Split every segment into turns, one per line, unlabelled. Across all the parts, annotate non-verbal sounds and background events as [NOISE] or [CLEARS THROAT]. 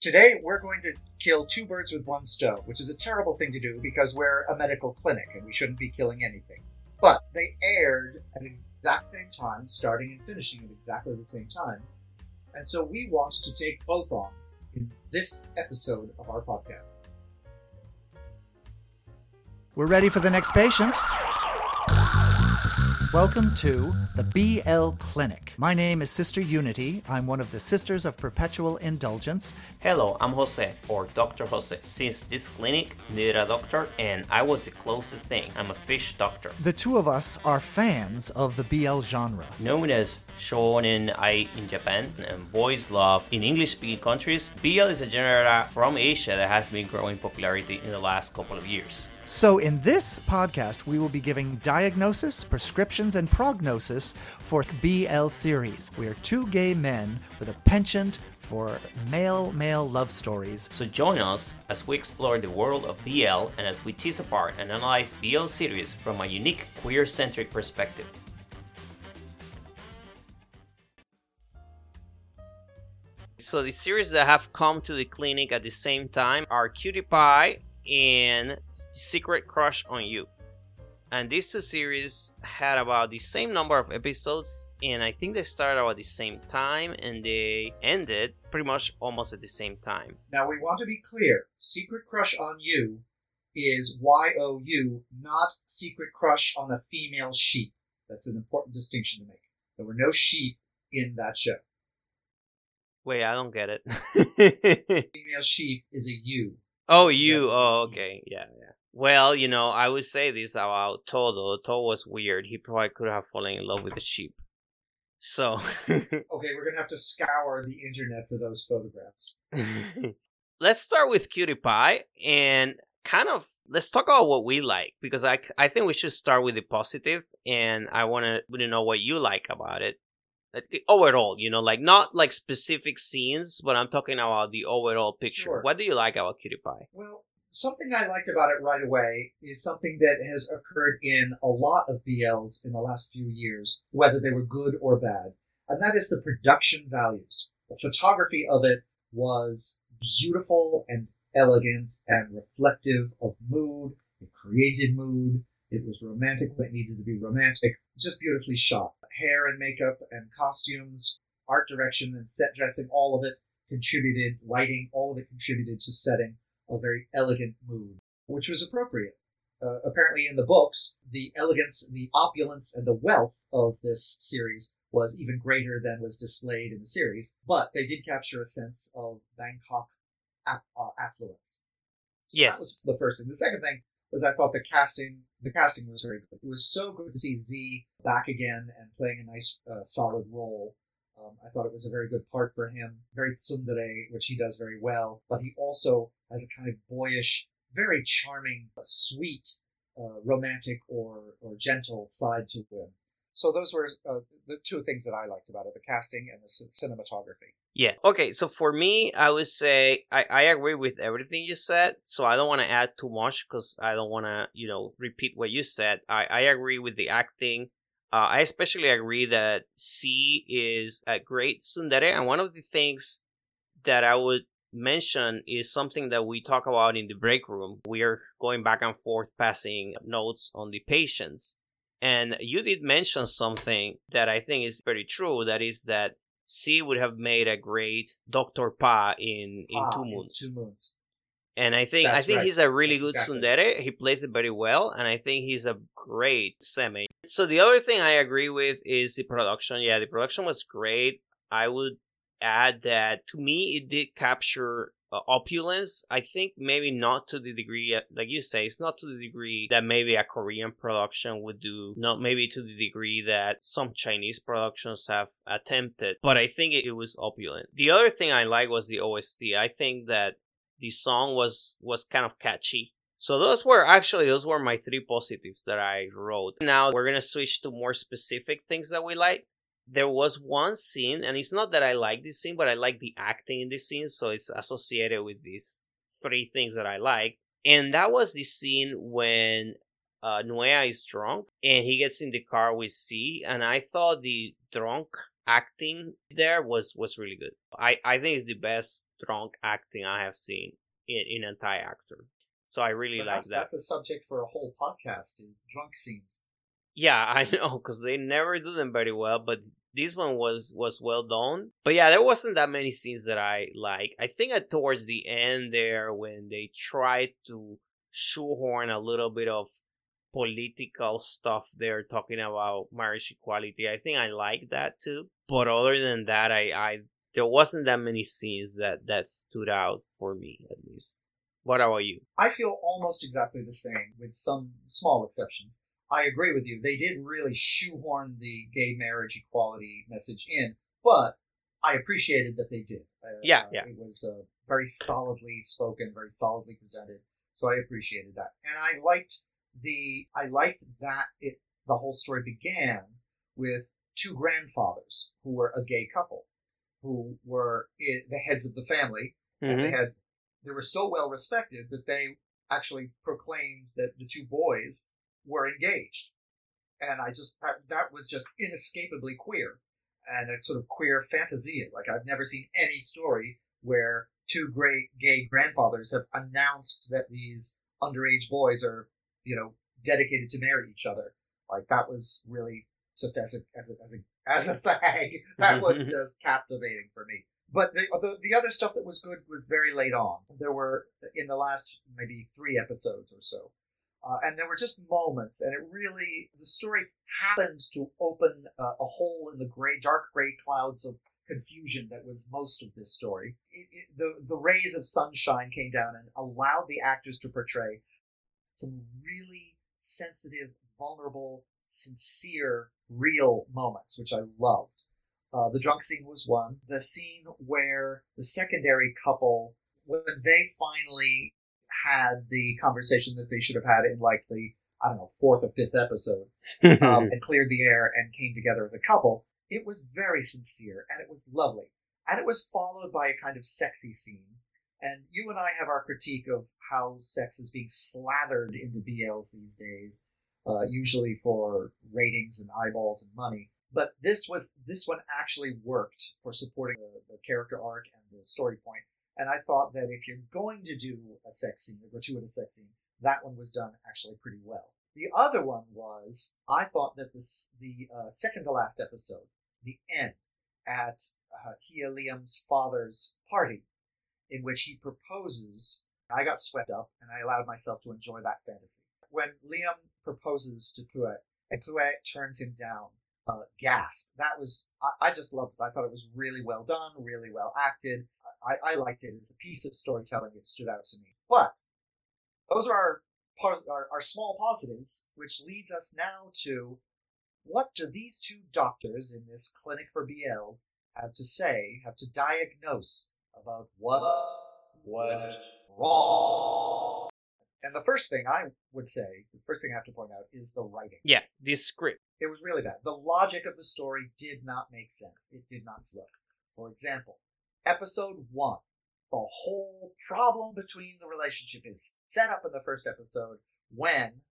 Today, we're going to kill two birds with one stone, which is a terrible thing to do because we're a medical clinic and we shouldn't be killing anything. But they aired at the exact same time, starting and finishing at exactly the same time. And so we want to take both on in this episode of our podcast.
We're ready for the next patient. Welcome to the BL Clinic. My name is Sister Unity. I'm one of the Sisters of Perpetual Indulgence.
Hello, I'm Jose, or Dr. Jose. Since this clinic needed a doctor, and I was the closest thing, I'm a fish doctor.
The two of us are fans of the BL genre.
Known as shonen ai in Japan and boys love in English speaking countries, BL is a genre from Asia that has been growing popularity in the last couple of years.
So, in this podcast, we will be giving diagnosis, prescriptions, and prognosis for BL series. We are two gay men with a penchant for male male love stories.
So join us as we explore the world of BL and as we tease apart and analyze BL series from a unique queer centric perspective. So the series that have come to the clinic at the same time are Cutie Pie and Secret Crush on You. And these two series had about the same number of episodes, and I think they started about the same time and they ended pretty much almost at the same time.
Now, we want to be clear Secret Crush on You is Y O U, not Secret Crush on a female sheep. That's an important distinction to make. There were no sheep in that show.
Wait, I don't get it. [LAUGHS]
Female sheep is a U.
Oh, [LAUGHS] you. Oh, okay. Yeah, yeah. Well, you know, I would say this about Todo. Todo was weird. He probably could have fallen in love with a sheep. So. [LAUGHS]
Okay, we're gonna have to scour the internet for those photographs. [LAUGHS]
let's start with Cutie Pie and kind of let's talk about what we like because I, I think we should start with the positive and I want to know what you like about it. Like, Overall, you know, like not like specific scenes, but I'm talking about the overall picture.
Sure.
What do you like about Cutie Pie?
Well, something I liked about it right away is something that has occurred in a lot of BLs in the last few years, whether they were good or bad, and that is the production values. The photography of it was beautiful and elegant and reflective of mood. It created mood. It was romantic when it needed to be romantic. Just beautifully shot. Hair and makeup and costumes, art direction and set dressing, all of it contributed, lighting, all of it contributed to setting a very elegant mood, which was appropriate. Uh, apparently, in the books, the elegance, the opulence, and the wealth of this series was even greater than was displayed in the series, but they did capture a sense of Bangkok aff- uh, affluence. So
Yes.
That was the first thing. The second thing was I thought the casting, the casting was very good. It was so good to see Z back again and playing a nice, uh, solid role. Um, I thought it was a very good part for him. Very tsundere, which he does very well, but he also has a kind of boyish, very charming, uh, sweet, uh, romantic or, or gentle side to him. So those were uh, the two things that I liked about it: the casting and the cinematography.
Yeah. Okay, so for me, I would say I, I agree with everything you said. So I don't want to add too much because I don't want to, you know, repeat what you said. I, I agree with the acting. Uh, I especially agree that C is a great tsundere. And one of the things that I would mention is something that we talk about in the break room. We are going back and forth passing notes on the patients. And you did mention something that I think is very true. That is that C would have made a great Dr. Pha in, in
Ah,
Two Moons.
Two moons.
And I think
That's
I think
right.
he's a really
That's
good
exactly
tsundere. He plays it very well, and I think he's a great seme. So the other thing I agree with is the production. Yeah, the production was great. I would add that to me it did capture uh, opulence. I think maybe not to the degree, uh, like you say, it's not to the degree that maybe a Korean production would do. Not maybe to the degree that some Chinese productions have attempted. But I think it, it was opulent. The other thing I like was the OST. I think that the song was was kind of catchy. So those were actually those were my three positives that I wrote. Now we're gonna switch to more specific things that we like. There was one scene, and it's not that I like this scene, but I like the acting in this scene, so it's associated with these three things that I like. And that was the scene when uh, Nuea is drunk and he gets in the car with C, and I thought the drunk acting there was was really good. I I think it's the best drunk acting I have seen in in anti-actor. So I really like that.
that's a subject for a whole podcast: is drunk scenes.
Yeah, [LAUGHS] I know because they never do them very well, but this one was was well done. But yeah, there wasn't that many scenes that I like. I think at towards the end there when they tried to shoehorn a little bit of political stuff there talking about marriage equality. I think I like that too. But other than that, I, I there wasn't that many scenes that that stood out for me at least. What about you?
I feel almost exactly the same, with some small exceptions. I agree with you. They did really shoehorn the gay marriage equality message in, but I appreciated that they did. Uh,
Yeah,
uh,
yeah.
It was uh, very solidly spoken, very solidly presented, so I appreciated that. And I liked the I liked that it the whole story began with two grandfathers who were a gay couple, who were the heads of the family, and
Mhm.
they had they were so well respected that they actually proclaimed that the two boys were engaged. And i just that, that was just inescapably queer. And a sort of queer fantasy. Like i've never seen any story where two great gay grandfathers have announced that these underage boys are you know dedicated to marry each other. Like that was really just as a as a as a as a fag. [LAUGHS] That was [LAUGHS] just captivating for me. But the, the the other stuff that was good was very late on. There were in the last maybe three episodes or so, uh, and there were just moments, and it really the story happened to open uh, a hole in the gray, dark gray clouds of confusion that was most of this story. It, it, the the rays of sunshine came down and allowed the actors to portray some really sensitive, vulnerable, sincere, real moments, which I loved. Uh, the drunk scene was one. The scene where the secondary couple, when they finally had the conversation that they should have had in like the, I don't know, fourth or fifth episode, [LAUGHS] um, and cleared the air and came together as a couple, it was very sincere and it was lovely. And it was followed by a kind of sexy scene. And you and I have our critique of how sex is being slathered into BLs these days, uh, usually for ratings and eyeballs and money. But this was this one actually worked for supporting the, the character arc and the story point. And I thought that if you're going to do a sex scene, a gratuitous sex scene, that one was done actually pretty well. The other one was I thought that this the uh, second to last episode, the end at uh, Kia Lian's father's party, in which he proposes. I got swept up and I allowed myself to enjoy that fantasy. When Lian proposes to Chloe and Chloe turns him down, uh, gasp. That was, I, I just loved it. I thought it was really well done, really well acted. I, I liked it as a piece of storytelling. It stood out to me. But those are our, pos- our, our small positives, which leads us now to what do these two doctors in this clinic for BLs have to say, have to diagnose about what went wrong? And the first thing I would say, the first thing I have to point out is the writing.
yeah, the script.
It was really bad. The logic of the story did not make sense. It did not flow. For example, episode one, the whole problem between the relationship is set up in the first episode when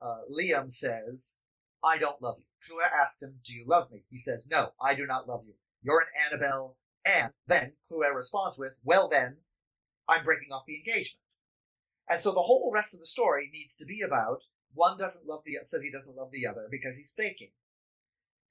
uh, Lian says, I don't love you. Chloe asks him, Do you love me? He says, No, I do not love you. You're an Annabelle. And then Chloe responds with, Well, then, I'm breaking off the engagement. And so the whole rest of the story needs to be about one doesn't love the says he doesn't love the other because he's faking,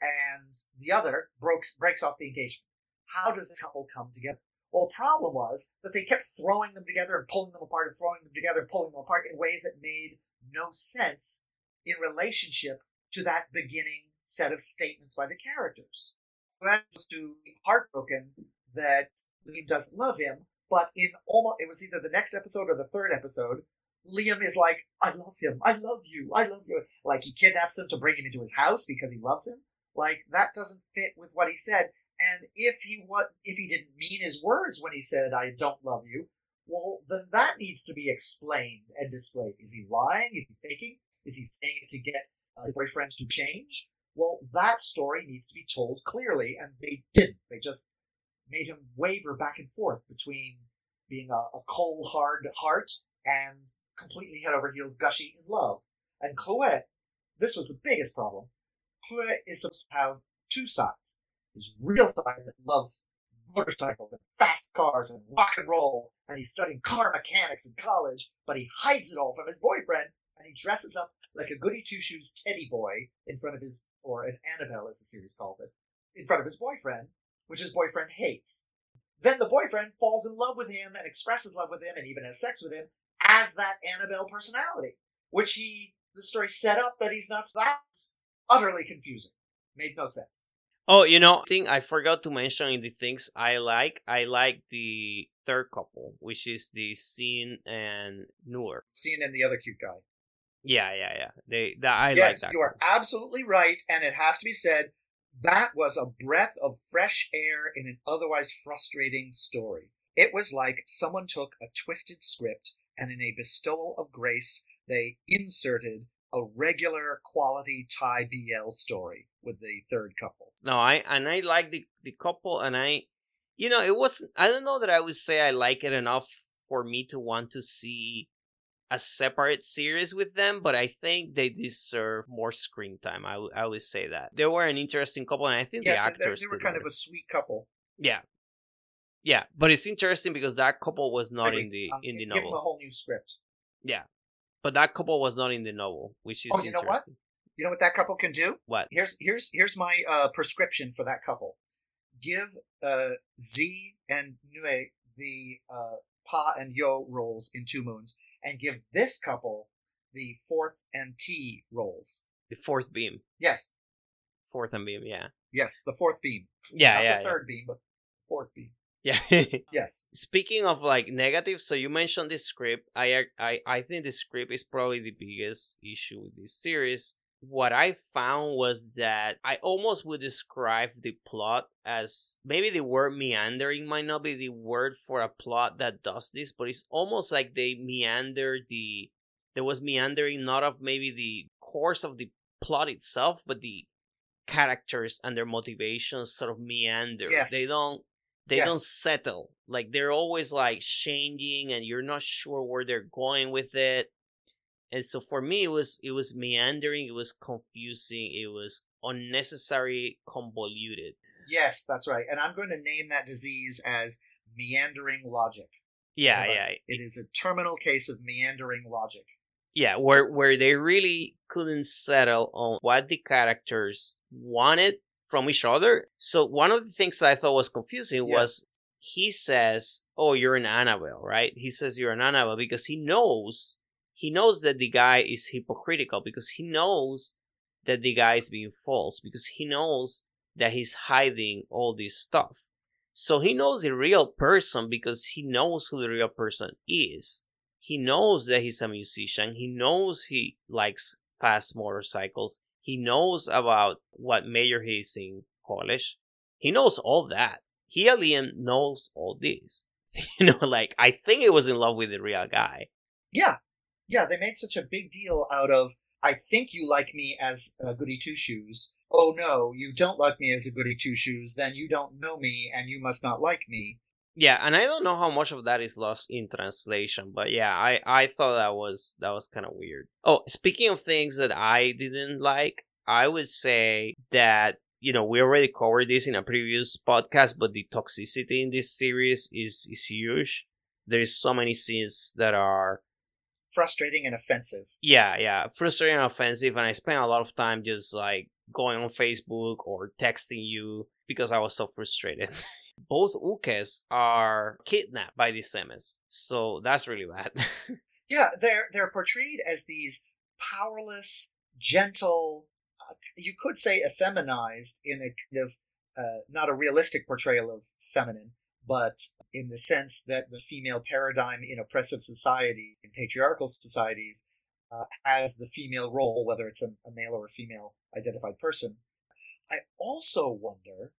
and the other breaks breaks off the engagement. How does this couple come together? Well, the problem was that they kept throwing them together and pulling them apart and throwing them together and pulling them apart in ways that made no sense in relationship to that beginning set of statements by the characters. That's to be heartbroken that Lian doesn't love him, but in almost it was either the next episode or the third episode, Lian is like, I love him, I love you, I love you. Like he kidnaps him to bring him into his house because he loves him. Like that doesn't fit with what he said. And if he what if he didn't mean his words when he said I don't love you, well then that needs to be explained and displayed. Is he lying? Is he faking? Is he saying it to get uh, his boyfriends to change? Well, that story needs to be told clearly, and they didn't. They just made him waver back and forth between being a, a cold, hard heart and completely head over heels gushy in love. And Chloe, this was the biggest problem. Chloe is supposed to have two sides. His real side that loves motorcycles and fast cars and rock and roll, and he's studying car mechanics in college, but he hides it all from his boyfriend, and he dresses up like a goody two shoes teddy boy in front of his, or an Annabelle as the series calls it, in front of his boyfriend, which his boyfriend hates. Then the boyfriend falls in love with him and expresses love with him and even has sex with him as that Annabelle personality, which he, the story set up that he's not. That's utterly confusing. Made no sense.
Oh, you know, thing I forgot to mention in the things I like. I like the third couple, which is the Sean and Noor.
Sean and the other cute guy.
Yeah, yeah, yeah. They that I
yes,
like that.
you are absolutely right, and it has to be said that was a breath of fresh air in an otherwise frustrating story. It was like someone took a twisted script and in a bestowal of grace, they inserted a regular quality Thai BL story with the third couple.
No, I and I like the the couple, and I, you know, it wasn't. I don't know that I would say I like it enough for me to want to see a separate series with them, but I think they deserve more screen time. I, w- I would say that they were an interesting couple, and I think
Yes,
the actors
they were kind of a sweet couple.
yeah, yeah. But it's interesting because that couple was not in the
Um,
in the
give them a whole new script.
Yeah, but that couple was not in the novel, which is
Oh, you know what? You know what that couple can do?
What?
Here's here's here's my uh, prescription for that couple. Give uh, Z and Nue the uh, Pha and Yo roles in Two Moons, and give this couple the Forth and T roles.
The Forth beam,
Yes,
Forth and beam. Yeah,
yes, the Forth beam.
yeah,
Not
yeah,
the third beam, but fourth beam.
yeah. yeah. [LAUGHS]
Yes.
Speaking of like negative, so you mentioned the script. I I I think the script is probably the biggest issue with this series. What I found was that I almost would describe the plot as maybe the word meandering might not be the word for a plot that does this, but it's almost like they meander the there was meandering not of maybe the course of the plot itself, but the characters and their motivations sort of meander.
Yes.
They don't they
Yes.
don't settle. Like they're always like changing and you're not sure where they're going with it. And so for me it was it was meandering, it was confusing, it was unnecessary convoluted.
Yes, that's right. And I'm going to name that disease as meandering logic.
Yeah,
Yeah,
yeah.
It is a terminal case of meandering logic.
Yeah, where where they really couldn't settle on what the characters wanted from each other. So one of the things that I thought was confusing
Yes.
was he says, "Oh, you're an Annabelle, right?" He says you're an Annabelle because he knows he knows that the guy is hypocritical because he knows that the guy is being false because he knows that he's hiding all this stuff. So he knows the real person because he knows who the real person is. He knows that he's a musician. He knows he likes fast motorcycles. He knows about what major he's in college. He knows all that. He alien knows all this. [LAUGHS] You know, like I think he was in love with the real guy.
Yeah. Yeah, they made such a big deal out of, I think you like me as a goody two shoes. Oh no, you don't like me as a goody two shoes, then you don't know me and you must not like me.
Yeah, and I don't know how much of that is lost in translation, but yeah, I I thought that was that was kind of weird. Oh, speaking of things that I didn't like, I would say that you know we already covered this in a previous podcast, but the toxicity in this series is is huge. There's so many scenes that are
Frustrating and offensive.
yeah yeah frustrating and offensive, and I spent a lot of time just like going on Facebook or texting you because I was so frustrated. [LAUGHS] Both ukes are kidnapped by the Semes, so that's really bad. [LAUGHS]
Yeah, they're they're portrayed as these powerless, gentle, uh, you could say effeminized in a kind of uh, not a realistic portrayal of feminine, but in the sense that the female paradigm in oppressive society, in patriarchal societies, uh, has the female role, whether it's a, a male or a female identified person. I also wonder.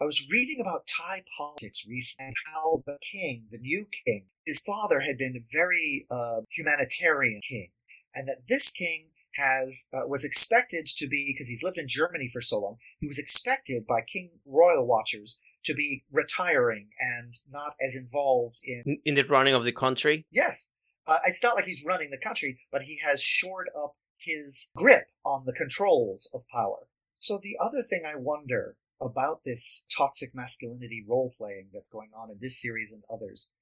I was reading about Thai politics recently and how the king, the new king, his father had been a very uh, humanitarian king, and that this king has uh, was expected to be because he's lived in Germany for so long. He was expected by king royal watchers to be retiring and not as involved in.
in the running of the country.
Yes, uh, it's not like he's running the country, but he has shored up his grip on the controls of power. So the other thing I wonder about this toxic masculinity role playing that's going on in this series and others,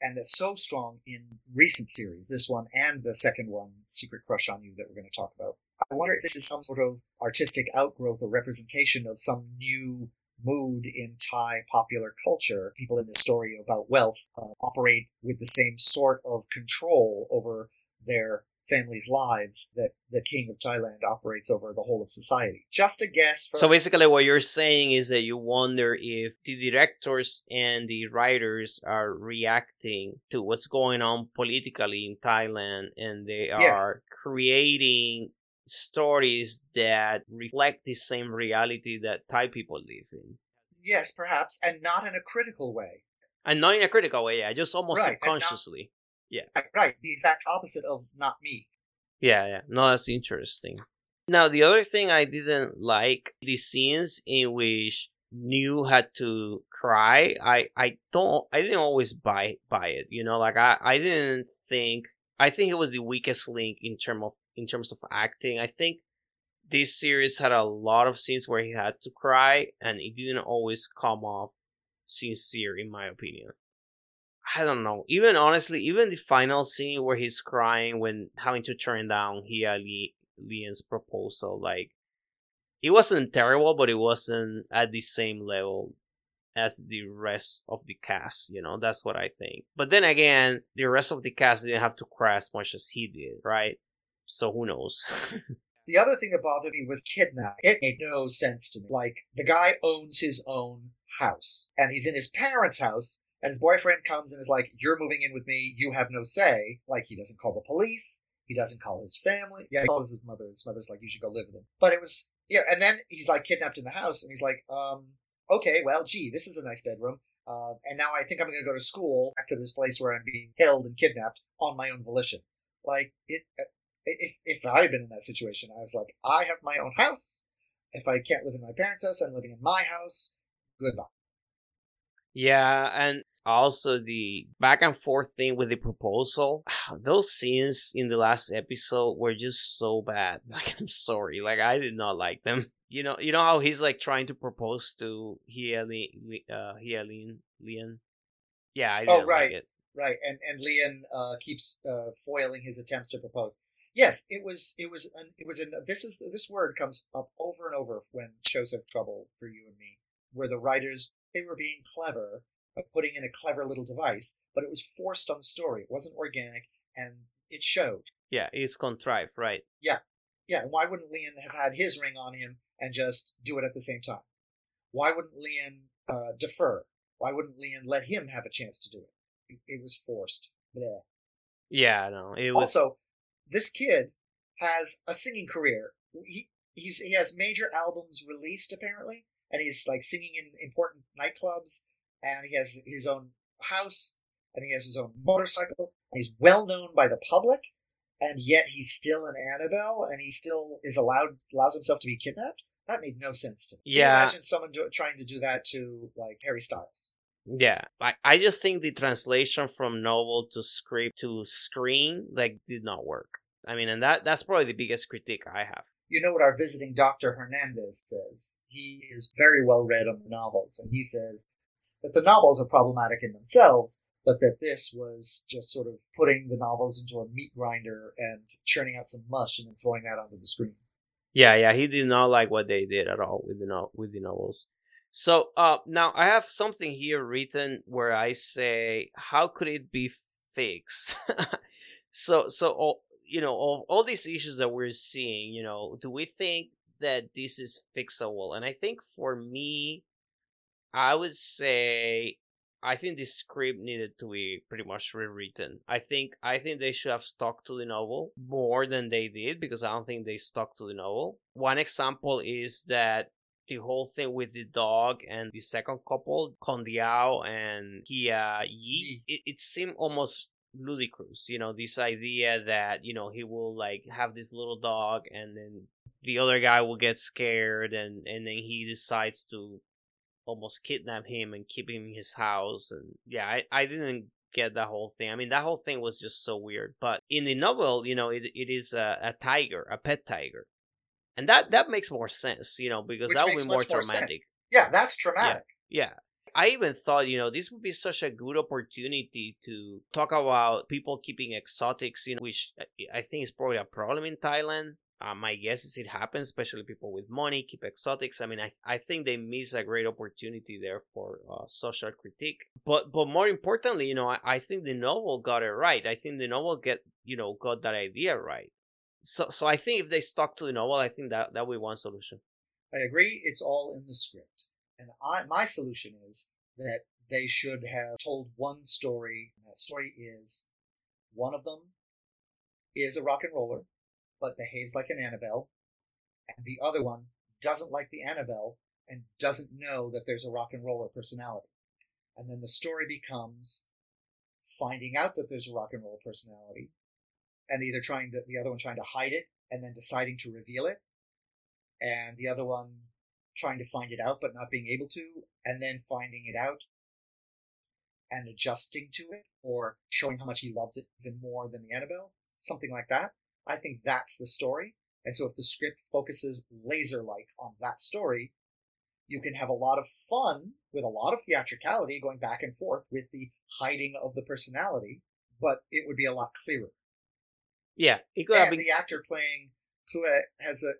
and that's so strong in recent series, this one and the second one, Secret Crush on You, that we're going to talk about. I wonder if this is some sort of artistic outgrowth or representation of some new mood in Thai popular culture. People in the story about wealth uh, operate with the same sort of control over their families' lives that the king of Thailand operates over the whole of society. Just a guess.
so basically, what you're saying is that you wonder if the directors and the writers are reacting to what's going on politically in Thailand, and they are yes. creating stories that reflect the same reality that Thai people live in.
Yes, perhaps, and not in a critical way.
And not in a critical way, yeah, just almost right, subconsciously. Not, yeah.
Right, the exact opposite of not me.
Yeah, yeah. No, that's interesting. Now, the other thing I didn't like the scenes in which New had to cry. I I don't I didn't always buy buy it. You know, like I I didn't think I think it was the weakest link in term of in terms of acting. I think this series had a lot of scenes where he had to cry, and it didn't always come off sincere, in my opinion. I don't know. Even honestly, even the final scene where he's crying when having to turn down Hia Li- Lian's proposal, like it wasn't terrible, but it wasn't at the same level as the rest of the cast. You know, that's what I think. But then again, the rest of the cast didn't have to cry as much as he did, right? So who knows? [LAUGHS]
the other thing that bothered me was kidnapping. It made no sense to me. Like, the guy owns his own house, and he's in his parents' house, and his boyfriend comes and is like, You're moving in with me, you have no say. Like, he doesn't call the police, he doesn't call his family. Yeah, he calls his mother. His mother's like, You should go live with him. But it was, yeah, and then he's like kidnapped in the house, and he's like, Um, okay, well, gee, this is a nice bedroom. Uh, and now I think I'm going to go to school back to this place where I'm being held and kidnapped on my own volition. Like it, uh, if if I had been in that situation, I was like, I have my own house. If I can't live in my parents' house, I'm living in my house. Goodbye.
Yeah, and also the back and forth thing with the proposal. [SIGHS] Those scenes in the last episode were just so bad. [LAUGHS] Like I'm sorry, like I did not like them. You know, you know how he's like trying to propose to Hia Lian, uh, Hialin, Lian. Yeah, I didn't oh,
right.
like it.
Right, and and Leon uh, keeps uh, foiling his attempts to propose yes, it was it was an, it was an this is this word comes up over and over when shows have trouble for you and me, where the writers they were being clever by putting in a clever little device, but it was forced on the story. It wasn't organic, and it showed.
Yeah, it's contrived, right?
Yeah, yeah. And why wouldn't Leon have had his ring on him and just do it at the same time? Why wouldn't Leon uh, defer? Why wouldn't Leon let him have a chance to do it? It, it was forced. Bleh.
Yeah, no. It
was... Also, this kid has a singing career. He he's he has major albums released apparently, and he's like singing in important nightclubs, and he has his own house, and he has his own motorcycle, and he's well known by the public, and yet he's still an Annabelle, and he still is allowed allows himself to be kidnapped. That made no sense to me. Yeah. Imagine someone do, trying to do that to like Harry Styles.
Yeah, I, I just think the translation from novel to script to screen like did not work. I mean, and that that's probably the biggest critique I have.
You know what our visiting Dr. Hernandez says? He is very well read on the novels, and he says that the novels are problematic in themselves, but that this was just sort of putting the novels into a meat grinder and churning out some mush and then throwing that onto the screen.
Yeah, yeah, he did not like what they did at all with the no- with the novels. So uh, now I have something here written where I say, how could it be fixed? [LAUGHS] so so all, you know all, all these issues that we're seeing, you know, do we think that this is fixable? And I think for me, I would say I think the script needed to be pretty much rewritten. I think I think they should have stuck to the novel more than they did because I don't think they stuck to the novel. One example is that the whole thing with the dog and the second couple, Kondiao and Kia Yi, it, it seemed almost ludicrous. You know, this idea that, you know, he will like have this little dog and then the other guy will get scared and, and then he decides to almost kidnap him and keep him in his house. And yeah, I, I didn't get that whole thing. I mean, that whole thing was just so weird. But in the novel, you know, it, it is a, a tiger, a pet tiger and that that makes more sense, you know, because Which that would be more dramatic.
Yeah, that's traumatic.
Yeah. I even thought, you know, this would be such a good opportunity to talk about people keeping exotics, you know, which I think is probably a problem in Thailand. Uh, my guess is it happens, especially people with money keep exotics. I mean, I, I think they miss a great opportunity there for uh, social critique. But but more importantly, you know, I, I think the novel got it right. I think the novel get you know got that idea right. So so I think if they stuck to the novel, I think that that would be one solution.
I agree. It's all in the script, and I, my solution is that they should have told one story. That story is one of them is a rock and roller but behaves like an Annabelle, and the other one doesn't like the Annabelle and doesn't know that there's a rock and roller personality. And then the story becomes finding out that there's a rock and roll personality, and either trying to the other one trying to hide it and then deciding to reveal it, and the other one trying to find it out but not being able to, and then finding it out and adjusting to it, or showing how much he loves it even more than the Annabelle, something like that. I think that's the story. And so if the script focuses laser like on that story, you can have a lot of fun with a lot of theatricality going back and forth with the hiding of the personality, but it would be a lot clearer.
Yeah,
and been... the actor playing Clouet has a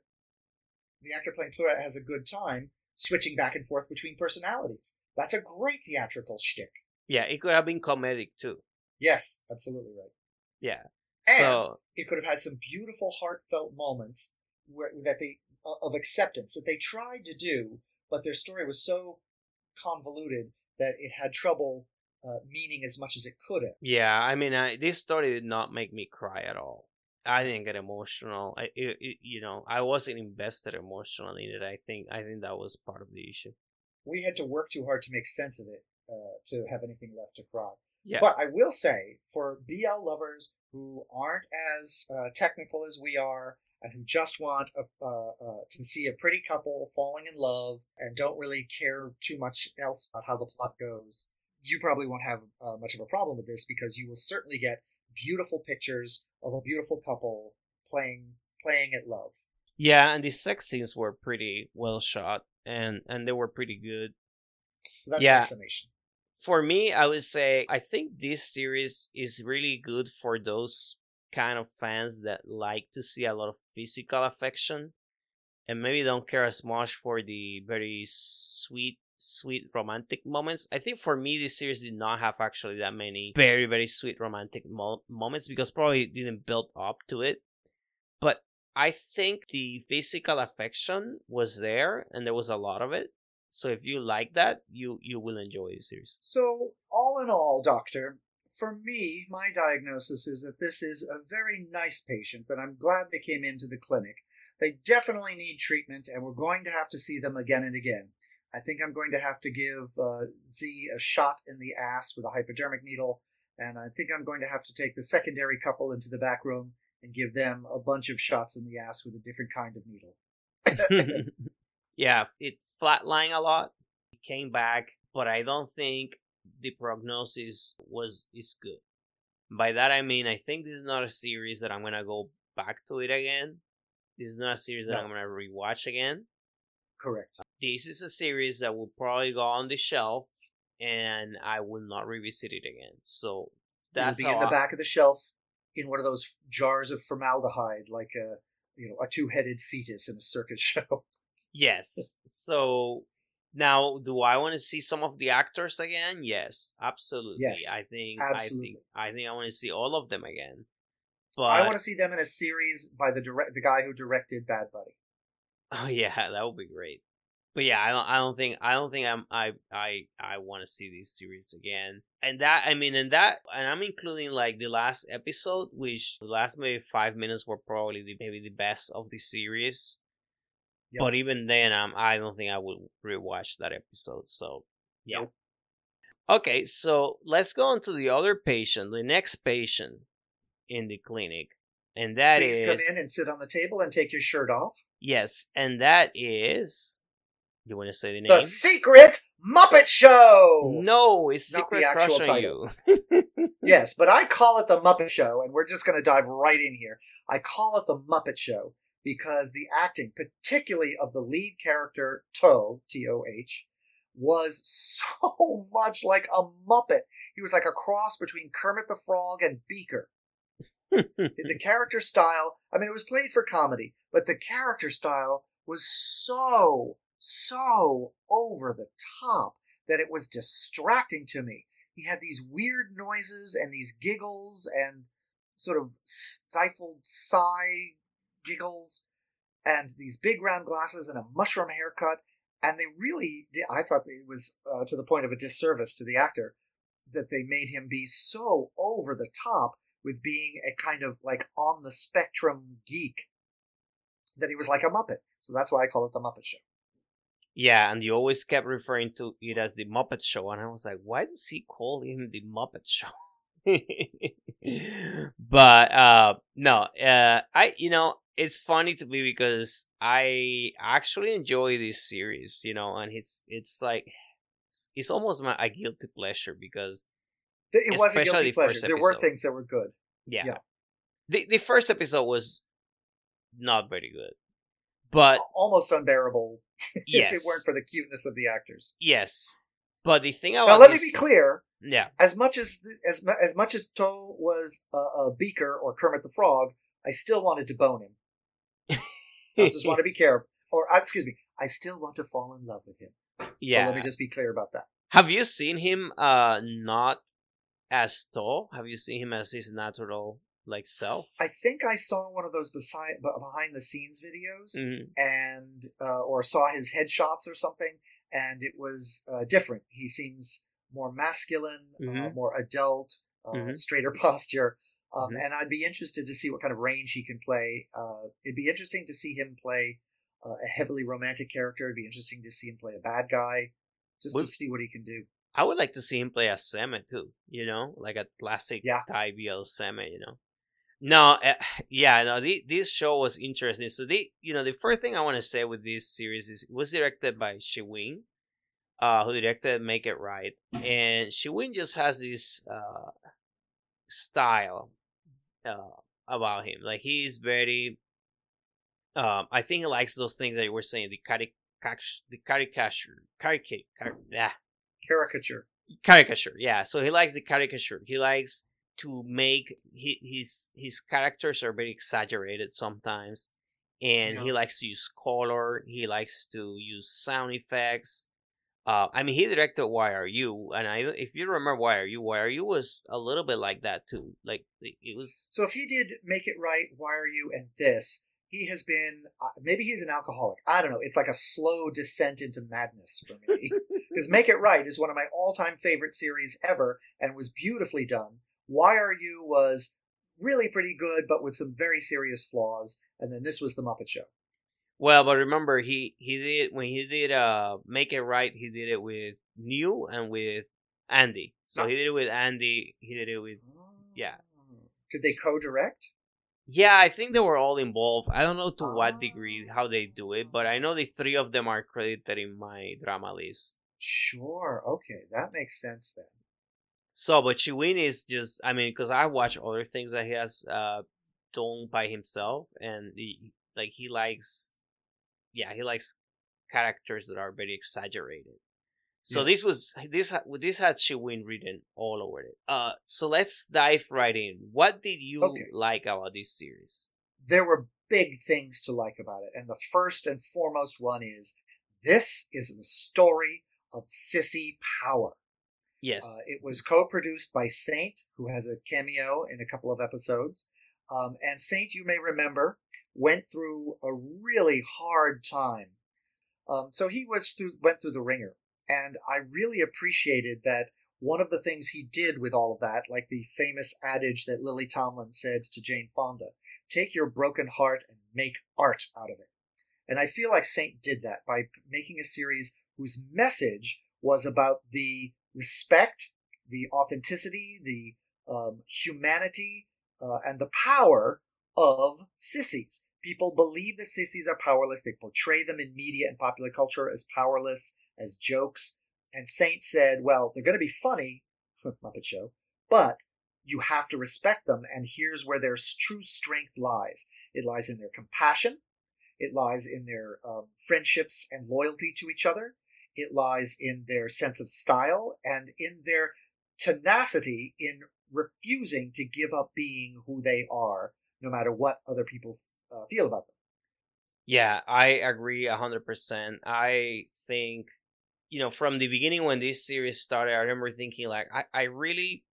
the actor playing Clouet has a good time switching back and forth between personalities. That's a great theatrical shtick.
Yeah, it could have been comedic too.
Yes, absolutely right.
Yeah,
and
so,
it could have had some beautiful, heartfelt moments where, that they uh, of acceptance that they tried to do, but their story was so convoluted that it had trouble uh, meaning as much as it could have.
Yeah, I mean, I, this story did not make me cry at all. I didn't get emotional. I, it, it, you know, I wasn't invested emotionally in it. I think, I think that was part of the issue.
We had to work too hard to make sense of it uh, to have anything left to cry.
Yeah.
But I will say, for BL lovers who aren't as uh, technical as we are and who just want a, uh, uh, to see a pretty couple falling in love and don't really care too much else about how the plot goes, you probably won't have uh, much of a problem with this because you will certainly get beautiful pictures of a beautiful couple playing playing at love.
Yeah, and the sex scenes were pretty well shot and and they were pretty good.
So that's yeah. my summation
for me, I would say I think this series is really good for those kind of fans that like to see a lot of physical affection and maybe don't care as much for the very sweet sweet romantic moments. I think for me this series did not have actually that many very very sweet romantic mo- moments because probably didn't build up to it. But I think the physical affection was there and there was a lot of it. So if you like that, you you will enjoy the series.
So all in all, doctor, for me, my diagnosis is that this is a very nice patient that I'm glad they came into the clinic. They definitely need treatment, and we're going to have to see them again and again. I think I'm going to have to give uh, Z a shot in the ass with a hypodermic needle, and I think I'm going to have to take the secondary couple into the back room and give them a bunch of shots in the ass with a different kind of needle. [LAUGHS]
yeah, it flatlining a lot. He came back, but I don't think the prognosis was is good. By that I mean I think this is not a series that I'm gonna go back to it again. This is not a series that no. I'm gonna rewatch again.
Correct.
This is a series that will probably go on the shelf, and I will not revisit it again. So that's
it will be in the I... back of the shelf in one of those jars of formaldehyde, like a you know a two-headed fetus in a circus [LAUGHS] show.
Yes. so now, do I want to see some of the actors again? Yes, absolutely.
Yes,
I think
absolutely.
I think I think I want to see all of them again.
But I want to see them in a series by the direct the guy who directed Bad Buddy.
Oh yeah, that would be great. But yeah, I don't I don't think I don't think I'm I I I want to see these series again. And that I mean and that and I'm including like the last episode, which the last maybe five minutes were probably the, maybe the best of the series Yep. But even then, um, I don't think I would rewatch that episode. So, yeah. Nope. Okay, so let's go on to the other patient, the next patient in the clinic, and that
Please
is
come in and sit on the table and take your shirt off.
Yes, and that is. You want to say the name?
The Secret Muppet Show.
No, it's Not Secret the actual title. [LAUGHS]
Yes, but I call it the Muppet Show, and we're just going to dive right in here. I call it the Muppet Show because the acting, particularly of the lead character Toh T O H, was [LAUGHS] so much like a Muppet. He was like a cross between Kermit the Frog and Beaker. The character style, I mean, it was played for comedy, but the character style was so, so over the top that it was distracting to me. He had these weird noises and these giggles and sort of stifled sigh giggles and these big round glasses and a mushroom haircut. And they really did, I thought it was uh, to the point of a disservice to the actor that they made him be so over the top with being a kind of like on the spectrum geek that he was like a Muppet. So that's why I call it the Muppet Show.
Yeah, and you always kept referring to it as the Muppet Show, and I was like, why does he call him the Muppet Show? [LAUGHS] but uh, no, uh, I you know it's funny to me because I actually enjoy this series, you know, and it's it's like it's almost my a guilty pleasure because
it was a guilty pleasure. There were things that were good.
Yeah. yeah. The the first episode was not very good. But
almost unbearable yes. [LAUGHS] if it weren't for the cuteness of the actors.
Yes. But the thing I
Now let me be clear.
Yeah.
As much as as as much as Toh was a, a Beaker or Kermit the Frog, I still wanted to bone him. I just want to be [LAUGHS] careful. Or uh, excuse me, I still want to fall in love with him. Yeah. So let me just be clear about that.
Have you seen him uh not as Toh? Have you seen him as his natural like self?
I think I saw one of those beside behind the scenes videos, mm-hmm. and uh, or saw his headshots or something, and it was uh, different. He seems more masculine, uh, mm-hmm. uh, more adult, uh, mm-hmm. straighter [LAUGHS] posture. Um, mm-hmm. and I'd be interested to see what kind of range he can play. Uh, it'd be interesting to see him play a heavily romantic character. It'd be interesting to see him play a bad guy, just to see what he can do.
I would like to see him play a Seme too. You know, like a classic
yeah.
Thai BL Seme. You know. No, uh, [SIGHS] yeah, no. The, this show was interesting. So the, you know, the first thing I want to say with this series is it was directed by Shiwin, uh, who directed Make It Right, and Shiwin just has this uh, style uh, about him. Like he's very, um, I think he likes those things that you were saying, the caric, the caricature, caricature, yeah,
caricature,
caricature. Yeah, so he likes the caricature. He likes to make his his characters are very exaggerated sometimes and yeah. he likes to use color he likes to use sound effects uh, I mean, he directed Why Are You, and I if you remember Why Are You, Why Are You was a little bit like that too. Like it was.
So if he did Make It Right, Why Are You, and this, he has been uh, maybe he's an alcoholic. I don't know. It's like a slow descent into madness for me. [LAUGHS] Because Make It Right is one of my all-time favorite series ever, and was beautifully done. Why Are You was really pretty good, but with some very serious flaws. And then this was The Muppet Show.
Well, but remember, he he did when he did uh Make It Right, he did it with New and with Andy. So he did it with Andy. He did it with yeah.
Did they co-direct?
Yeah, I think they were all involved. I don't know to what degree how they do it, but I know the three of them are credited in MyDramaList.
Sure. Okay, that makes sense then.
So, but Shiwin is just, I mean, because I watch other things that he has uh, done by himself, and he, like he likes, yeah, he likes characters that are very exaggerated. So yeah. this was this this had Shiwin written all over it. Uh, so let's dive right in. What did you okay. like about this series?
There were big things to like about it, and the first and foremost one is this is the story of sissy power.
Yes.
Uh, it was co-produced by Saint, who has a cameo in a couple of episodes. Um, and Saint, you may remember, went through a really hard time. Um, so he was through, went through the ringer, and I really appreciated that. One of the things he did with all of that, like the famous adage that Lily Tomlin said to Jane Fonda, take your broken heart and make art out of it. And I feel like Saint did that by making a series whose message was about the respect, the authenticity, the um, humanity, uh, and the power of sissies. People believe that sissies are powerless. They portray them in media and popular culture as powerless, as jokes. And Saint said, well, they're going to be funny, [LAUGHS] Muppet Show, but you have to respect them. And here's where their true strength lies it lies in their compassion, It lies in their um, friendships and loyalty to each other. It lies in their sense of style and in their tenacity in refusing to give up being who they are, no matter what other people uh, feel about them.
Yeah, I agree 100%. I think, you know, from the beginning when this series started, I remember thinking, like, I, I really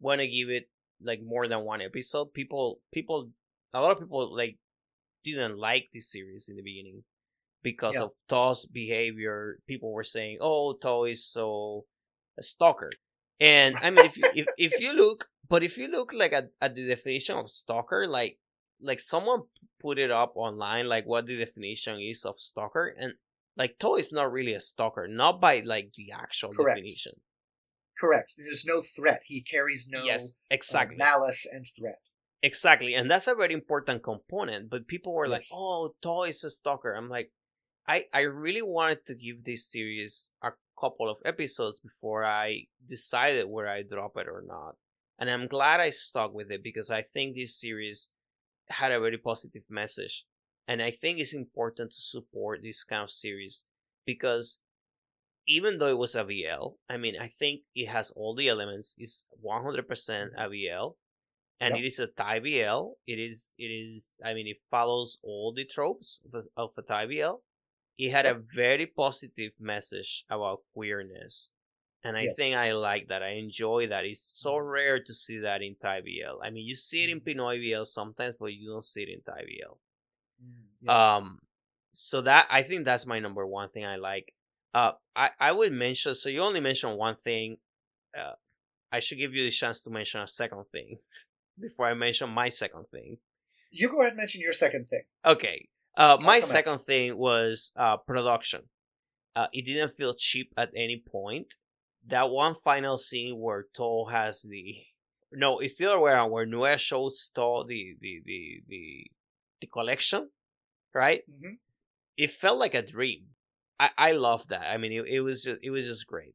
want to give it, like, more than one episode. People, people, a lot of people, like, didn't like this series in the beginning because yeah. of To's behavior. People were saying, "Oh, To is so a stalker," and I mean, if you, if if you look, but if you look like at, at the definition of stalker, like like someone put it up online, like what the definition is of stalker, and like To is not really a stalker, not by like the actual Correct. definition.
Correct. There's no threat. He carries no
yes, exactly.
Uh, malice and threat.
Exactly, and that's a very important component. But people were yes. like, "Oh, To is a stalker." I'm like, I I really wanted to give this series a couple of episodes before I decided where I drop it or not, and I'm glad I stuck with it because I think this series had a very positive message, and I think it's important to support this kind of series because even though it was a BL, I mean, I think it has all the elements. It's 100% a BL and yep. it is a Thai BL. It is, it is. I mean, it follows all the tropes of a, of a Thai BL. It had a very positive message about queerness, and I yes. think I like that. I enjoy that. It's so mm-hmm. rare to see that in Thai BL. I mean, you see it in mm-hmm. Pinoy BL sometimes, but you don't see it in Thai BL. Mm, Um, so that I think that's my number one thing I like. Uh, I I would mention. So you only mentioned one thing. Uh, I should give you the chance to mention a second thing [LAUGHS] before I mention my second thing.
You go ahead and mention your second thing.
Okay. Uh, my second thing was uh, production. Uh, it didn't feel cheap at any point. That one final scene where To has the no, it's the other way around. Where Nue shows To the the the the, the collection, right? Mm-hmm. It felt like a dream. I I love that. I mean, it, it was just it was just great.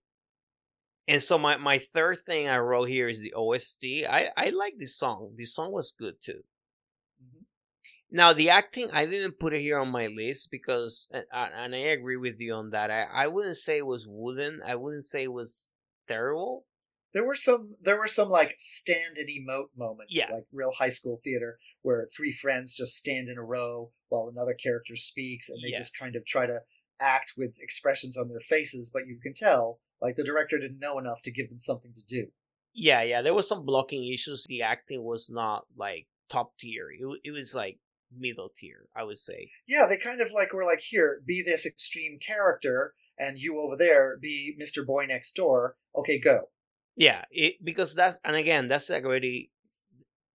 And so my, my third thing I wrote here is the OST. I, I like this song. This song was good too. Now the acting, I didn't put it here on my list because, uh, uh, and I agree with you on that. I, I wouldn't say it was wooden. I wouldn't say it was terrible.
There were some, there were some like stand and emote moments,
yeah.
like real high school theater, where three friends just stand in a row while another character speaks, and they yeah. just kind of try to act with expressions on their faces, but you can tell like the director didn't know enough to give them something to do.
Yeah, yeah, there was some blocking issues. The acting was not like top tier. It, it was like middle tier, I would say.
Yeah, they kind of like were like, here, be this extreme character, and you over there be Mr. Boy Next Door. Okay, go.
Yeah, it, because that's and again that's like already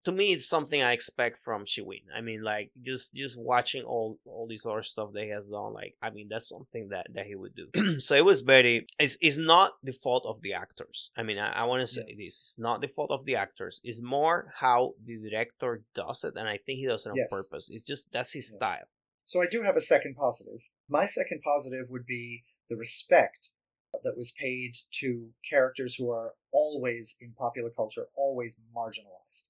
to me it's something I expect from Shiwin. I mean, like just just watching all all these other stuff that he has done, like I mean that's something that that he would do. [CLEARS THROAT] so it was very. It's it's not the fault of the actors. I mean, I, I want to say yeah. this: it's not the fault of the actors. It's more how the director does it, and I think he does it on yes. purpose. It's just that's his yes. style.
So I do have a second positive. My second positive would be the respect that was paid to characters who are always in popular culture, always marginalized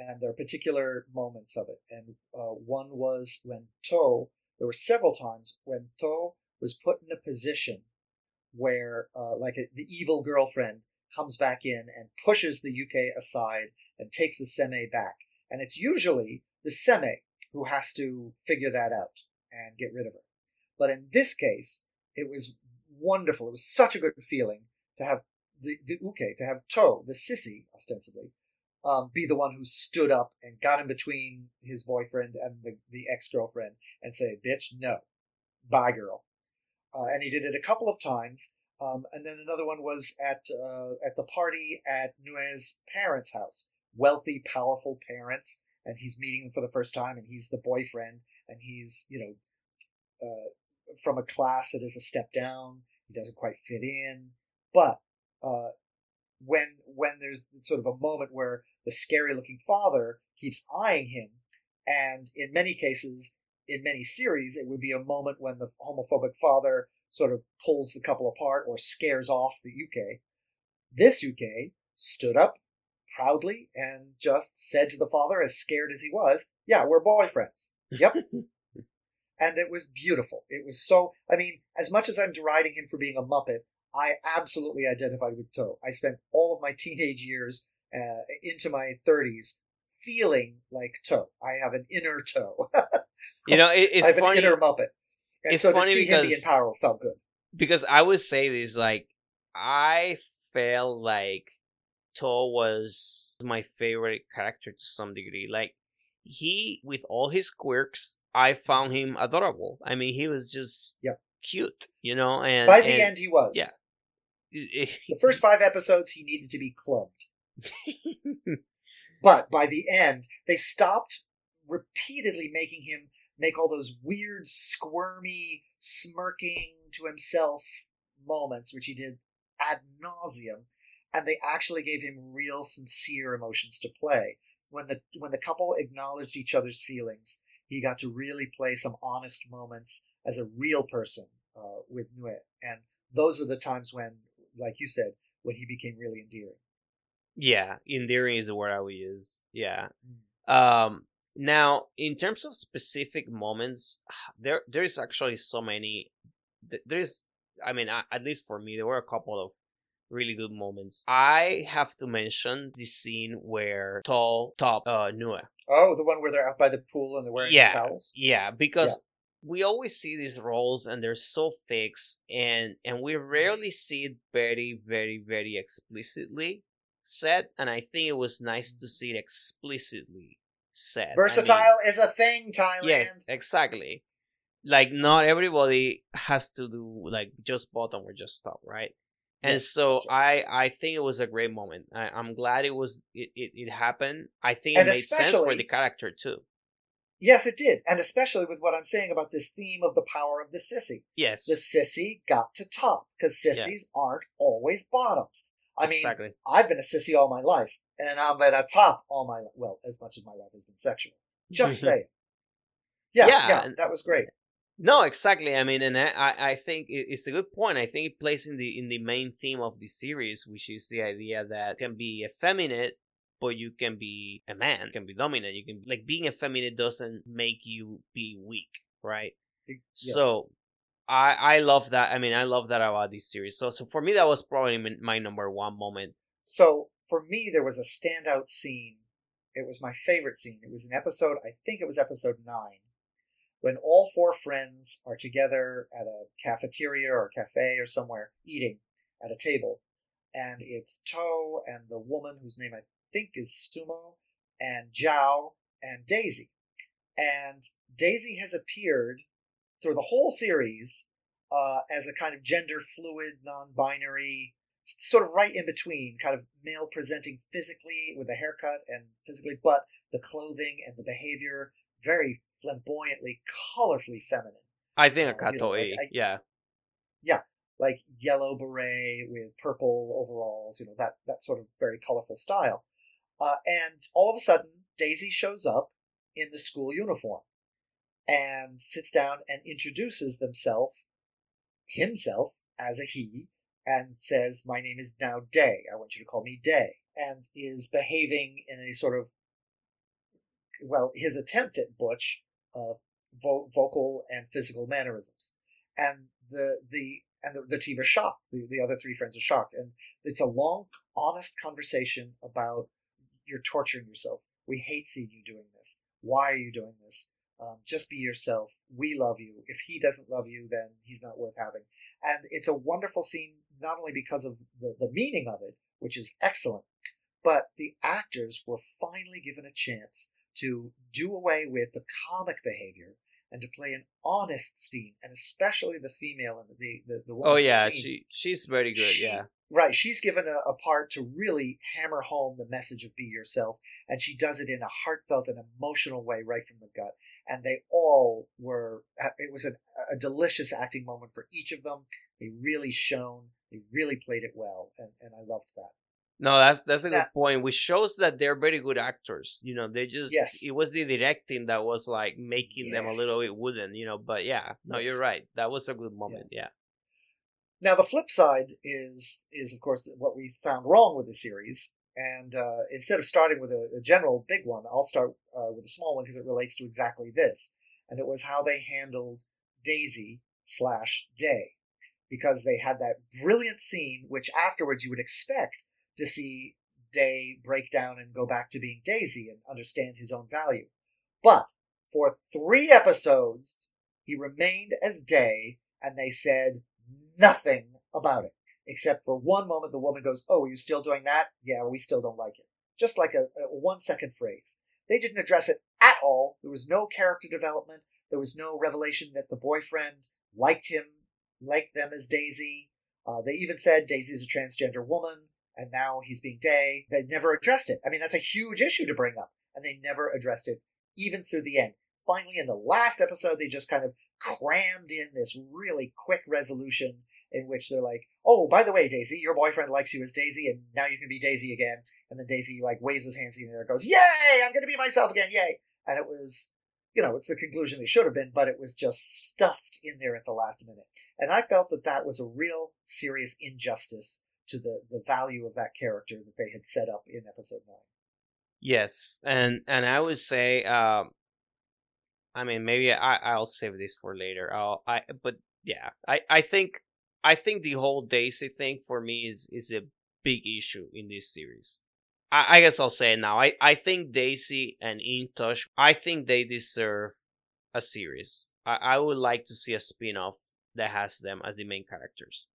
and there are particular moments of it. And uh, one was when To, there were several times when To was put in a position where, uh, like, a, the evil girlfriend comes back in and pushes the Uke aside and takes the Seme back. And it's usually the Seme who has to figure that out and get rid of her. But in this case, it was wonderful. It was such a good feeling to have the, the Uke, to have To, the sissy, ostensibly, um, be the one who stood up and got in between his boyfriend and the, the ex girlfriend and say, "Bitch, no, bye, girl." Uh, and he did it a couple of times. Um, and then another one was at uh, at the party at Nue's parents' house, wealthy, powerful parents, and he's meeting them for the first time, and he's the boyfriend, and he's you know uh, from a class that is a step down. He doesn't quite fit in, but uh, when when there's sort of a moment where the scary looking father keeps eyeing him and in many cases in many series it would be a moment when the homophobic father sort of pulls the couple apart or scares off the Uke. This Uke stood up proudly and just said to the father, as scared as he was, Yeah, we're boyfriends. Yep. [LAUGHS] and it was beautiful. It was so. I mean, as much as I'm deriding him for being a muppet, I absolutely identified with To. I spent all of my teenage years uh, into my 30s feeling like To. I have an inner toe. [LAUGHS]
You know, it, it's
I have
funny.
an inner muppet, and
it's
so to
funny
see him
because-
being powerful felt good.
because I would say this like I felt like To was my favorite character to some degree. Like he, with all his quirks, I found him adorable. I mean, he was just
yeah.
cute, you know. And
By the
and
end, he was.
yeah. it-
The first five episodes, he needed to be clubbed. [LAUGHS] But by the end, they stopped repeatedly making him make all those weird, squirmy, smirking to himself moments, which he did ad nauseum, and they actually gave him real, sincere emotions to play. When the when the couple acknowledged each other's feelings, he got to really play some honest moments as a real person uh, with Nuit, and those are the times when, like you said, when he became really endearing.
Yeah, endearing is the word I would use. Yeah.
Mm.
Um. Now, in terms of specific moments, [SIGHS] there there's actually so many. There's, I mean, at least for me, there were a couple of really good moments. I have to mention the scene where Tall Top uh Nua.
Oh, the one where they're out by the pool and they're wearing
Yeah.
towels.
Yeah, because we always see these roles and they're so fixed, and and we rarely see it very, very, very explicitly said. And I think it was nice to mm. see it explicitly said. I mean-
Versatile is a thing, Thailand.
Yes, exactly. Like not everybody has to do like just bottom or just top, right? And
Yes,
so
that's
I I think it was a great moment. I, I'm glad it was it, it, it happened. I think it made sense for the character too.
Yes, it did, and especially with what I'm saying about this theme of the power of the sissy.
Yes,
The sissy got to top because sissies aren't always bottoms. I mean,
exactly.
I've been a sissy all my life, and I'm at a top all my well, as much of my life has been sexual. Just mm-hmm. saying. Yeah,
Yeah,
yeah,
and-
that was great.
No, exactly. I mean, and I I I think it's a good point. I think it plays in the in the main theme of the series, which is the idea that you can be effeminate, but you can be a man, you can be dominant. You can like being effeminate doesn't make you be weak, right?
Yes.
So I I love that. I mean, I love that about this series. So so for me, that was probably my- number one moment.
So for me, there was a standout scene. It was my favorite scene. It was an episode, I think it was episode nine, when all four friends are together at a cafeteria or cafe or somewhere eating at a table. And it's To and the woman whose name I think is Sumo, and Zhao and Daisy. And Daisy has appeared through the whole series uh, as a kind of gender fluid, non binary sort of right in between, kind of male presenting physically with a haircut and physically, but the clothing and the behavior very flamboyantly, colorfully feminine.
I think
Uh,
a
you know, I- I-
yeah,
Like yellow beret with purple overalls, you know, that, that sort of very colorful style. Uh, and all of a sudden, Daisy shows up in the school uniform and sits down and introduces themselves, himself as a he, and says, My name is now Day. I want you to call me Day. And is behaving in a sort of, well, his attempt at Butch, uh, vo- vocal and physical mannerisms. And the, the, and the, the team are shocked. The, the other three friends are shocked. And it's a long, honest conversation about you're torturing yourself. We hate seeing you doing this. Why are you doing this? Um, just be yourself. We love you. If he doesn't love you, then he's not worth having. And it's a wonderful scene, not only because of the, the meaning of it, which is excellent, but the actors were finally given a chance to do away with the comic behavior and to play an honest scene, and especially the female and the the, the woman
oh yeah, she she's very good.
She-
yeah,
Right, she's given a, a part to really hammer home the message of be yourself, and she does it in a heartfelt and emotional way right from the gut. And they all were, uh, it was a, a delicious acting moment for each of them. They really shone, they really played it well, and, and I loved that.
No, that's that's a good point, which shows that they're very good actors. You know, they just
Yes.
it was the directing that was like making them a little bit wooden. You know, but yeah, no,
Yes.
you're right. That was a good moment. Yeah,
Now, the flip side is, is of course, what we found wrong with the series. And uh, instead of starting with a, a general big one, I'll start uh, with a small one because it relates to exactly this. and it was how they handled Daisy slash Day, because they had that brilliant scene, which afterwards you would expect to see Day break down and go back to being Daisy and understand his own value. But for three episodes, he remained as Day, and they said nothing about it. Except for one moment, the woman goes, Oh, are you still doing that? Yeah, we still don't like it. Just like a, a one second phrase. They didn't address it at all. There was no character development. There was no revelation that the boyfriend liked him, liked them as Daisy. Uh, they even said Daisy's a transgender woman, and now he's being Day. They never addressed it. I mean, that's a huge issue to bring up, and they never addressed it, even through the end. Finally, in the last episode, they just kind of crammed in this really quick resolution in which they're like, "Oh, by the way, Daisy, your boyfriend likes you as Daisy, and now you can be Daisy again." And then Daisy like waves his hands in the air, goes, "Yay! I'm going to be myself again! Yay!" And it was, you know, it's the conclusion they should have been, but it was just stuffed in there at the last minute. And I felt that that was a real serious injustice to the the value of that character that they had set up in episode nine.
Yes, and and I would say, um, I mean, maybe I I'll save this for later. I'll I but yeah, I I think I think the whole Daisy thing for me is is a big issue in this series. I, I guess I'll say it now. I, I think Daisy and InTouch, I think they deserve a series. I, I would like to see a spin off that has them as the main characters.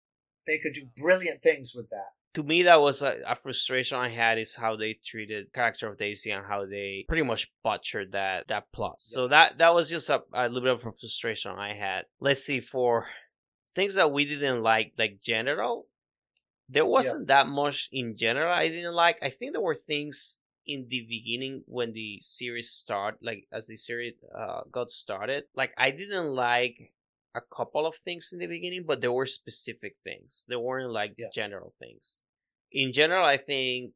They could do brilliant things with that.
To me, that was a, a frustration I had is how they treated character of Daisy and how they pretty much butchered that that plot. Yes. So that that was just a, a little bit of a frustration I had. Let's see for things that we didn't like, like general, there wasn't yeah. that much in general I didn't like. I think there were things in the beginning when the series started, like as the series uh, got started. Like I didn't like a couple of things in the beginning, but there were specific things. There weren't like yeah. general things. In general, I think,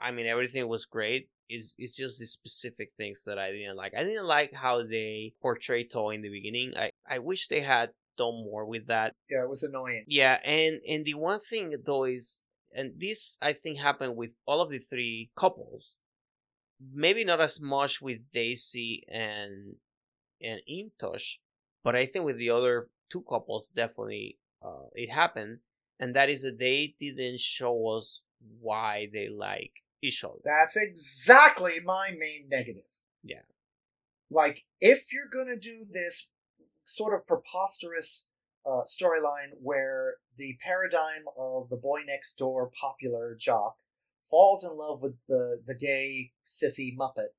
I mean, everything was great. It's, it's just the specific things that I didn't like. I didn't like how they portrayed Toa in the beginning. I, I wish they had done more with that.
Yeah, it was annoying.
Yeah, and and the one thing though is, and this I think happened with all of the three couples. Maybe not as much with Daisy and and InTouch, but I think with the other two couples definitely uh, it happened, and that is that they didn't show us why they like each other.
That's exactly my main negative.
Yeah.
Like, if you're gonna do this sort of preposterous uh, storyline where the paradigm of the boy next door popular jock falls in love with the, the gay sissy muppet,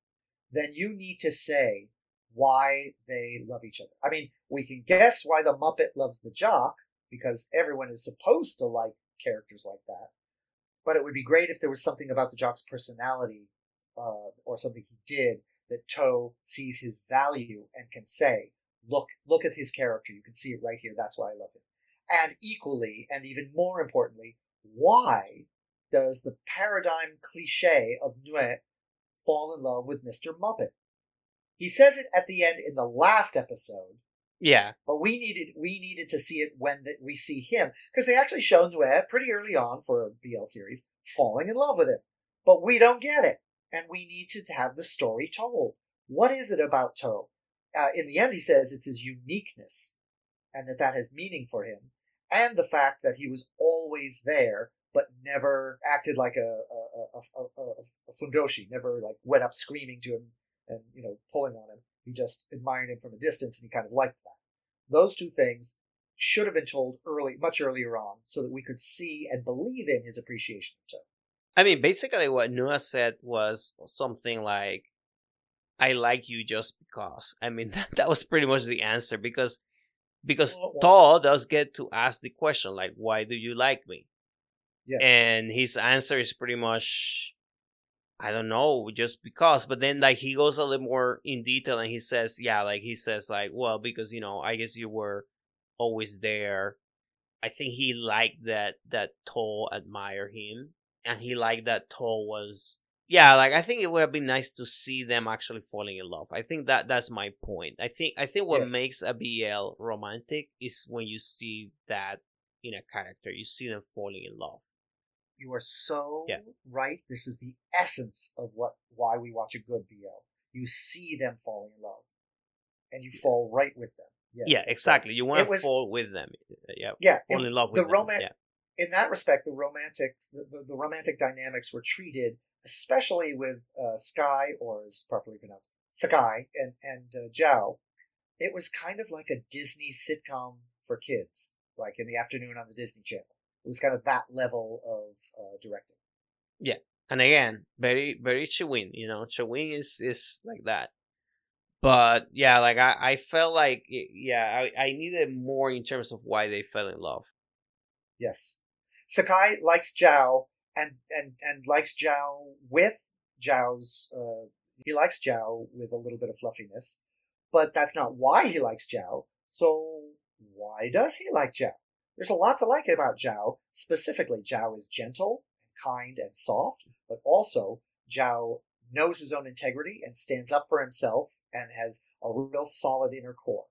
then you need to say why they love each other. I mean, we can guess why the muppet loves the jock because everyone is supposed to like characters like that. But it would be great if there was something about the jock's personality uh, or something he did that Toh sees his value and can say, Look, look at his character. You can see it right here. That's why I love him. And equally, and even more importantly, why does the paradigm cliche of Nuit fall in love with Mr. Muppet? He says it at the end in the last episode.
Yeah.
But we needed we needed to see it when the, we see him because they actually show Nuit pretty early on for a BL series falling in love with him. But we don't get it, and we need to have the story told. What is it about Toh? uh, in the end, he says it's his uniqueness and that that has meaning for him, and the fact that he was always there but never acted like a a, a, a, a fujoshi, never like went up screaming to him and you know pulling on him. He just admired him from a distance, and he kind of liked that. Those two things should have been told early, much earlier on, so that we could see and believe in his appreciation of Toh.
I mean, basically, what Nuit said was something like, I like you just because. I mean, [LAUGHS] that, that was pretty much the answer because because oh, does get to ask the question like, "Why do you like me?" Yes. And his answer is pretty much, I don't know, just because. But then like he goes a little more in detail and he says, yeah, like he says like, well, because you know, I guess you were always there. I think he liked that that Toh admire him, and he liked that Toh was yeah like i think it would have been nice to see them actually falling in love i think that that's my point i think i think what yes. makes a bl romantic is when you see that in a character you see them falling in love
you are so yeah. right this is the essence of what why we watch a good bl you see them falling in love and you fall right with them. Yes,
yeah, exactly. You want
It
to
was-
fall with them. Yeah,
Yeah,
fall in love
the
with them.
roman-
Yeah.
in that respect, the romantic the, the, the romantic dynamics were treated, especially with uh, Sky, or as properly pronounced, Sakai and and uh, Zhao. It was kind of like a Disney sitcom for kids, like in the afternoon on the Disney Channel. It was kind of that level of uh, directing.
Yeah, and again, very very Chewin, you know, Chewin is is like that. But yeah, like I, I felt like it- yeah, I, I needed more in terms of why they fell in love.
Yes, Sakai likes Zhao and and and likes Zhao with Zhao's. Uh, he likes Zhao with a little bit of fluffiness, but that's not why he likes Zhao. So why does he like Zhao? There's a lot to like about Zhao. Specifically, Zhao is gentle and kind and soft, but also Zhao knows his own integrity and stands up for himself and has a real solid inner core.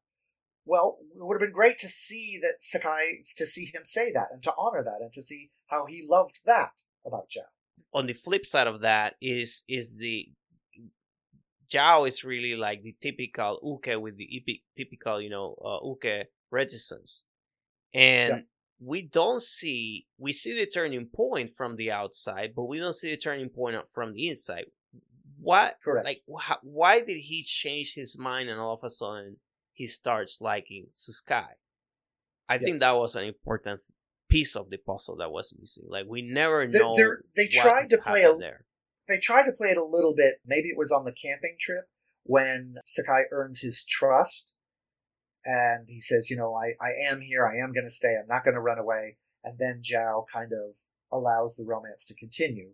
Well, it would have been great to see that Sakai, to see him say that and to honor that and to see how he loved that about Zhao.
On the flip side of that is is the Zhao is really like the typical uke with the typical you know uh, uke reticence, and
Yeah.
we don't see we see the turning point from the outside, but we don't see the turning point from the inside. What
Correct.
like wh- why did he change his mind and all of a sudden he starts liking Sakai? I
Yeah.
think that was an important piece of the puzzle that was missing. Like we never
They-
know.
they tried to play a-
there.
they tried to play it a little bit. Maybe it was on the camping trip when Sakai earns his trust and he says, you know, I, I am here, I am going to stay, I'm not going to run away. And then Zhao kind of allows the romance to continue.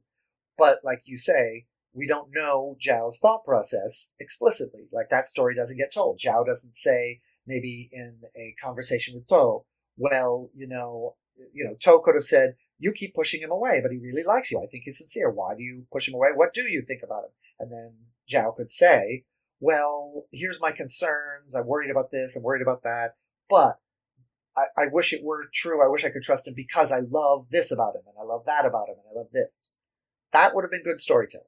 But like you say, we don't know Zhao's thought process explicitly. Like that story doesn't get told. Zhao doesn't say, maybe in a conversation with To, well, you know, you know, To could have said, you keep pushing him away, but he really likes you. I think he's sincere. Why do you push him away? What do you think about him? And then Zhao could say, well, here's my concerns. I'm worried about this. I'm worried about that. But I, I wish it were true. I wish I could trust him because I love this about him and I love that about him and I love this. That would have been good storytelling.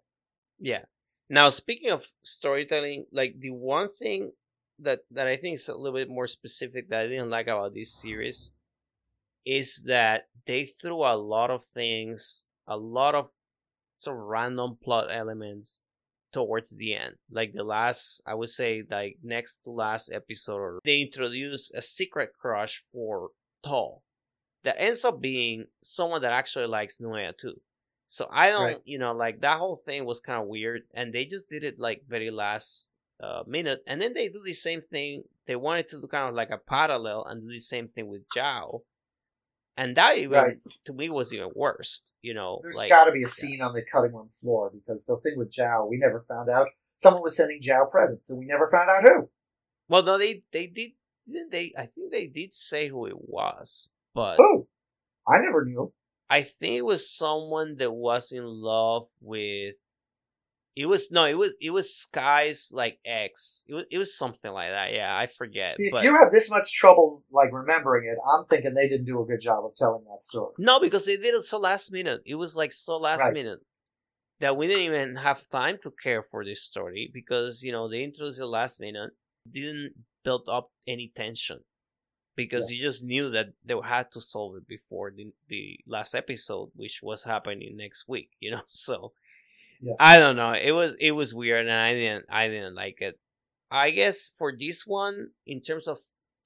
Yeah. Now speaking of storytelling, like the one thing that that I think is a little bit more specific that I didn't like about this series is that they threw a lot of things, a lot of sort of random plot elements towards the end. Like the last, I would say, like next to last episode, they introduced a secret crush for Tall that ends up being someone that actually likes Nuea too. So I don't,
Right.
you know, like that whole thing was kind of weird, and they just did it like very last uh, minute, and then they do the same thing. They wanted to do kind of like a parallel and do the same thing with Zhao, and that even
Right.
to me was even worse. You know,
There's
like
got to be a scene on the cutting room floor because the thing with Zhao, we never found out. Someone was sending Zhao presents and we never found out who.
well, no, they they did. Didn't they? I think they did say who it was, but
Who? I never knew.
I think it was someone that was in love with. It was no, it was it was Sky's like X. It was it was something like that. Yeah, I forget.
See, if
but
you have this much trouble like remembering it, I'm thinking they didn't do a good job of telling that story.
no, because they did it so last minute. It was like so last
Right.
minute that we didn't even have time to care for this story because you know they introduced it last minute, didn't build up any tension because you just knew that they had to solve it before the the last episode, which was happening next week. You know, [LAUGHS] so.
Yeah.
I don't know. It was it was weird, and I didn't I didn't like it. I guess for this one, in terms of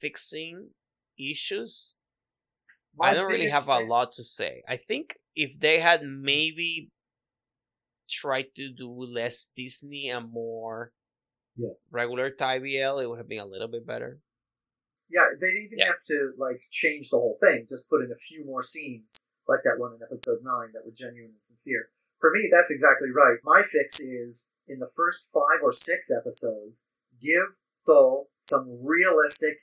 fixing issues,
My
I don't really have a
fix-
lot to say. I think if they had hmm. maybe tried to do less Disney and more
Yeah.
regular BL, it would have been a little bit better.
Yeah, they didn't even
Yeah.
have to like change the whole thing. Just put in a few more scenes, like that one in episode nine, that were genuine and sincere. For me, that's exactly right. My fix is in the first five or six episodes, give Tho some realistic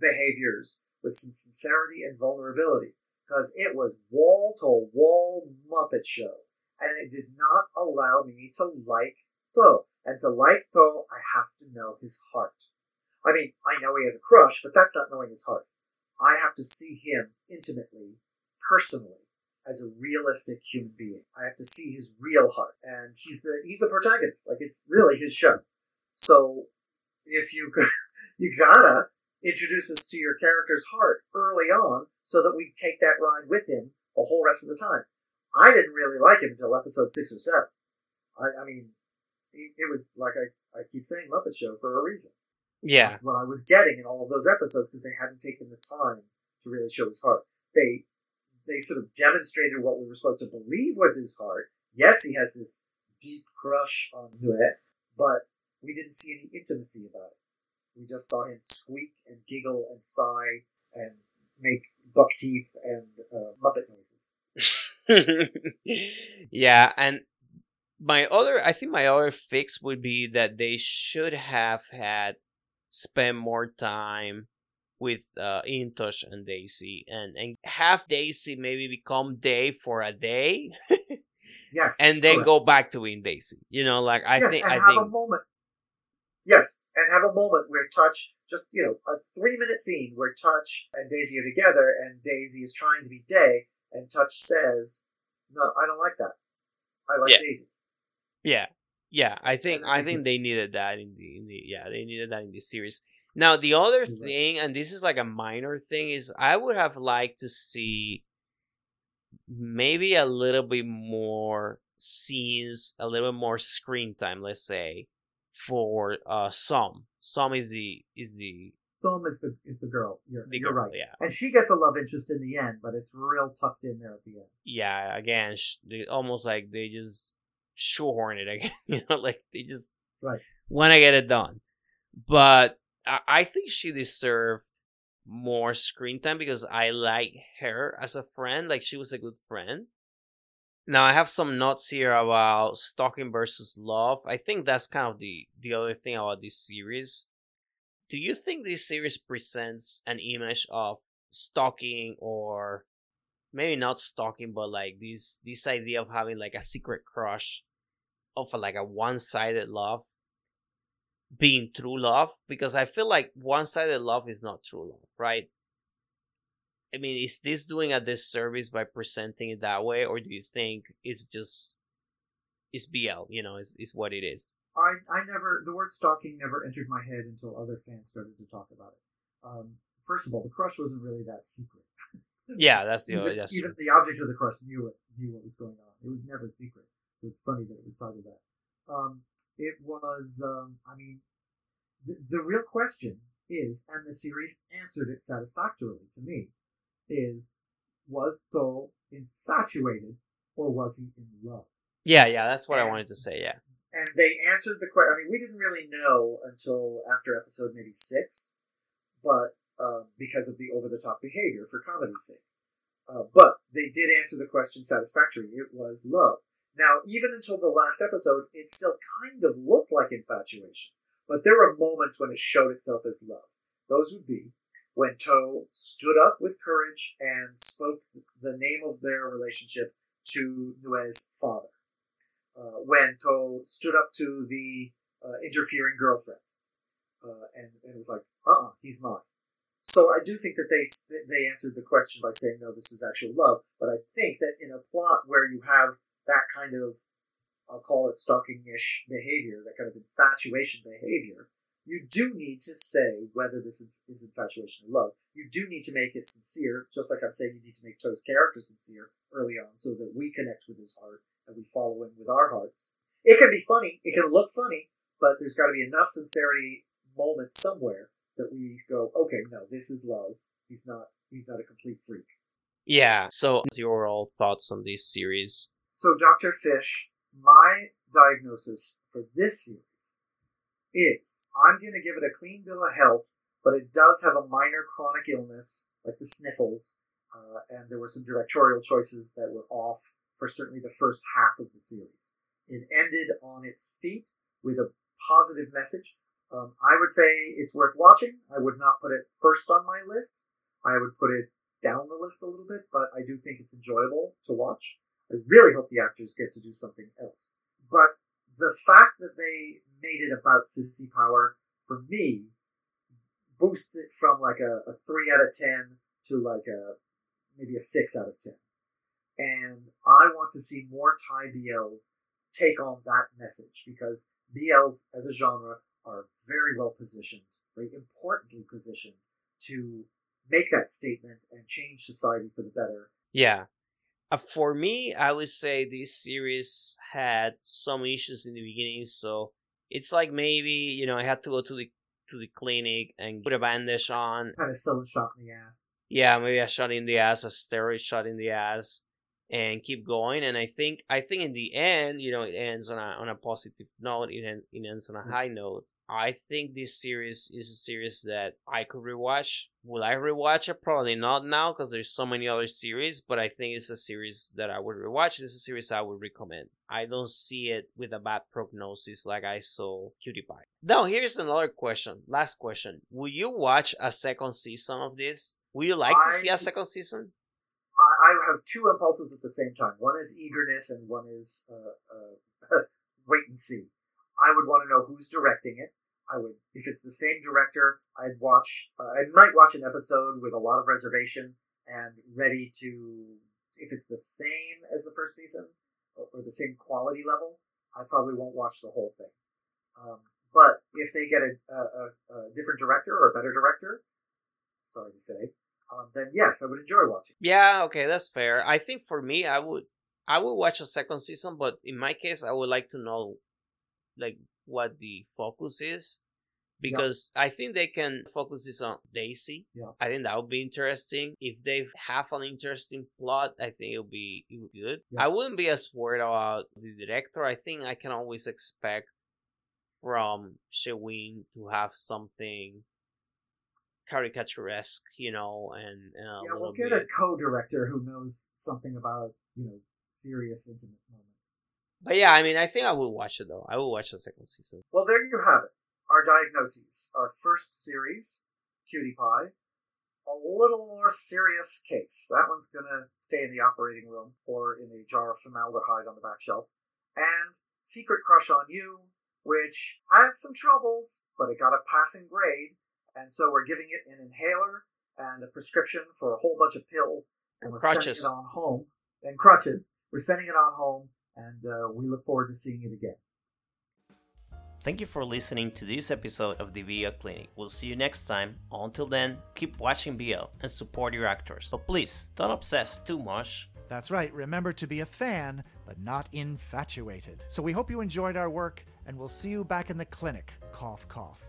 behaviors with some sincerity and vulnerability, because it was wall to wall Muppet show, and it did not allow me to like Tho. And to like Tho, I have to know his heart. I mean, I know he has a crush, but that's not knowing his heart. I have to see him intimately, personally, as a realistic human being. I have to see his real heart, and he's the he's the protagonist. Like it's really his show. So if you [LAUGHS] you gotta introduce us to your character's heart early on so that we take that ride with him the whole rest of the time. I didn't really like him until episode six or seven. I, I mean, it, it was like I, I keep saying Muppet Show for a reason.
Yeah.
That's what I was getting in all of those episodes because they hadn't taken the time to really show his heart. They they sort of demonstrated what we were supposed to believe was his heart. Yes, he has this deep crush on Nuit, but we didn't see any intimacy about it. We just saw him squeak and giggle and sigh and make buck teeth and uh, Muppet noises. [LAUGHS]
yeah, and my other, I think my other fix would be that they should have had spend more time with uh, Intosh and Daisy, and and have Daisy maybe become Day for a day,
Yes,
and then
correct.
go back to being Daisy. You know, like I
yes,
think
and
I
have a
think
moment. Yes, and have a moment where Touch, just you know, a three-minute scene where Touch and Daisy are together, and Daisy is trying to be Day, and Touch says, "No, I don't like that. I like
Yeah.
Daisy."
Yeah, yeah. I think
I
I
think
think they needed that in the, in the yeah they needed that in the series. Now the other thing, and this is like a minor thing, is I would have liked to see maybe a little bit more scenes, a little bit more screen time. Let's say for uh some. Some is the is the
Som is the is the girl. You're,
the
you're
girl,
right,
yeah.
and she gets a love interest in the end, but it's real tucked in there at the end.
yeah, again, sh- they, almost like they just shoehorn it again. [LAUGHS] You know, like they just
Right.
want to get it done. But I, think she deserved more screen time because I like her as a friend. Like she was a good friend. Now I have some notes here about stalking versus love. I think that's kind of the the other thing about this series. Do you think this series presents an image of stalking or maybe not stalking, but like this this idea of having like a secret crush of like a one sided love being true love? Because I feel like one sided love is not true love, right? I mean, is this doing a disservice by presenting it that way, or do you think it's just it's BL, you know, is is what it is?
I, I never the word stalking never entered my head until other fans started to talk about it. Um, first of all, the crush wasn't really that secret.
Yeah, that's [LAUGHS] the
even,
that's
even the object of the crush knew it, knew what was going on. It was never secret, so it's funny that it was that. Um, it was, um, I mean, the, the real question is, and the series answered it satisfactorily to me, is was To infatuated or was he in love?
Yeah, yeah, that's what I wanted to say. Yeah,
and they answered the question. I mean, we didn't really know until after episode maybe six, but um, because of the over-the-top behavior for comedy's sake. Uh, but they did answer the question satisfactorily. It was love. Now, even until the last episode, it still kind of looked like infatuation, but there were moments when it showed itself as love. Those would be when To stood up with courage and spoke the name of their relationship to Nue's father uh, when To stood up to the uh, interfering girlfriend, uh, and, and was like, uh, uh he's mine. So I do think that they they answered the question by saying, no, this is actual love. But I think that in a plot where you have that kind of, I'll call it stalking-ish behavior, that kind of infatuation behavior, you do need to say whether this is infatuation or love. You do need to make it sincere, just like I'm saying you need to make To's character sincere early on so that we connect with his heart and we follow him with our hearts. It can be funny, it can look funny, but there's got to be enough sincerity moments somewhere that we go, okay, no, this is love. He's not. He's not a complete freak.
yeah. So, your overall thoughts on this series?
So, Dr. Fish, my diagnosis for this series is I'm going to give it a clean bill of health, but it does have a minor chronic illness, like the sniffles, uh, and there were some directorial choices that were off for certainly the first half of the series. It ended on its feet with a positive message. Um, I would say it's worth watching. I would not put it first on my list. I would put it down the list a little bit, but I do think it's enjoyable to watch. I really hope the actors get to do something else. But the fact that they made it about sissy power, for me, boosts it from like a, a 3 out of 10 to like a maybe a 6 out of 10. And I want to see more Thai BLs take on that message because BLs as a genre are very well positioned very importantly positioned to make that statement and change society for the better.
Yeah. Uh, for me, I would say this series had some issues in the beginning, so it's like maybe you know I had to go to the to the clinic and put a bandage on.
Kind of still shot in the ass.
Yeah, maybe a shot in the ass, a steroid shot in the ass, and keep going. And I think I think in the end, you know, it ends on a on a positive note. It, end, it ends on a
Yes.
high note. I think this series is a series that I could rewatch. Will I rewatch it? Probably not now because there's so many other series. But I think it's a series that I would rewatch. It's a series I would recommend. I don't see it with a bad prognosis like I saw Cutie Pie. Now here's another question. Last question. Will you watch a second season of this? Would you like to see a second season?
I, I have two impulses at the same time. One is eagerness, and one is uh, uh, [LAUGHS] wait and see. I would want to know who's directing it. I would, if it's the same director, I'd watch. Uh, I might watch an episode with a lot of reservation and ready to. If it's the same as the first season or, or the same quality level, I probably won't watch the whole thing. Um, but if they get a, a, a, different director or a better director, sorry to say, um, then yes, I would enjoy watching.
Yeah, okay, that's fair. I think for me, I would I would watch a second season, but in my case, I would like to know like what the focus is because I think they can focus this on Daisy.
Yeah.
I think that would be interesting. If they have an interesting plot, I think it'll be it would be good.
Yeah.
I wouldn't be as worried about the director. I think I can always expect from Shewin to have something caricaturesque, you know, and, and
yeah, we'll get
bit.
a co-director who knows something about you know serious intimate moments.
But yeah, I mean, I think I will watch it though. I will watch the second season.
Well, there you have it. Our diagnoses. Our first series, Cutie Pie. A little more serious case. That one's gonna stay in the operating room or in a jar of formaldehyde on the back shelf. And Secret Crush on You, which had some troubles, but it got a passing grade, and so we're giving it an inhaler and a prescription for a whole bunch of pills, and we're
Crutches.
sending it on home. And crutches. We're sending it on home, and uh, we look forward to seeing it again.
Thank you for listening to this episode of the BL Clinic. We'll see you next time. Until then, keep watching BL and support your actors. But please, don't obsess too much.
That's right. Remember to be a fan, but not infatuated. So we hope you enjoyed our work, and we'll see you back in the clinic. Cough, cough.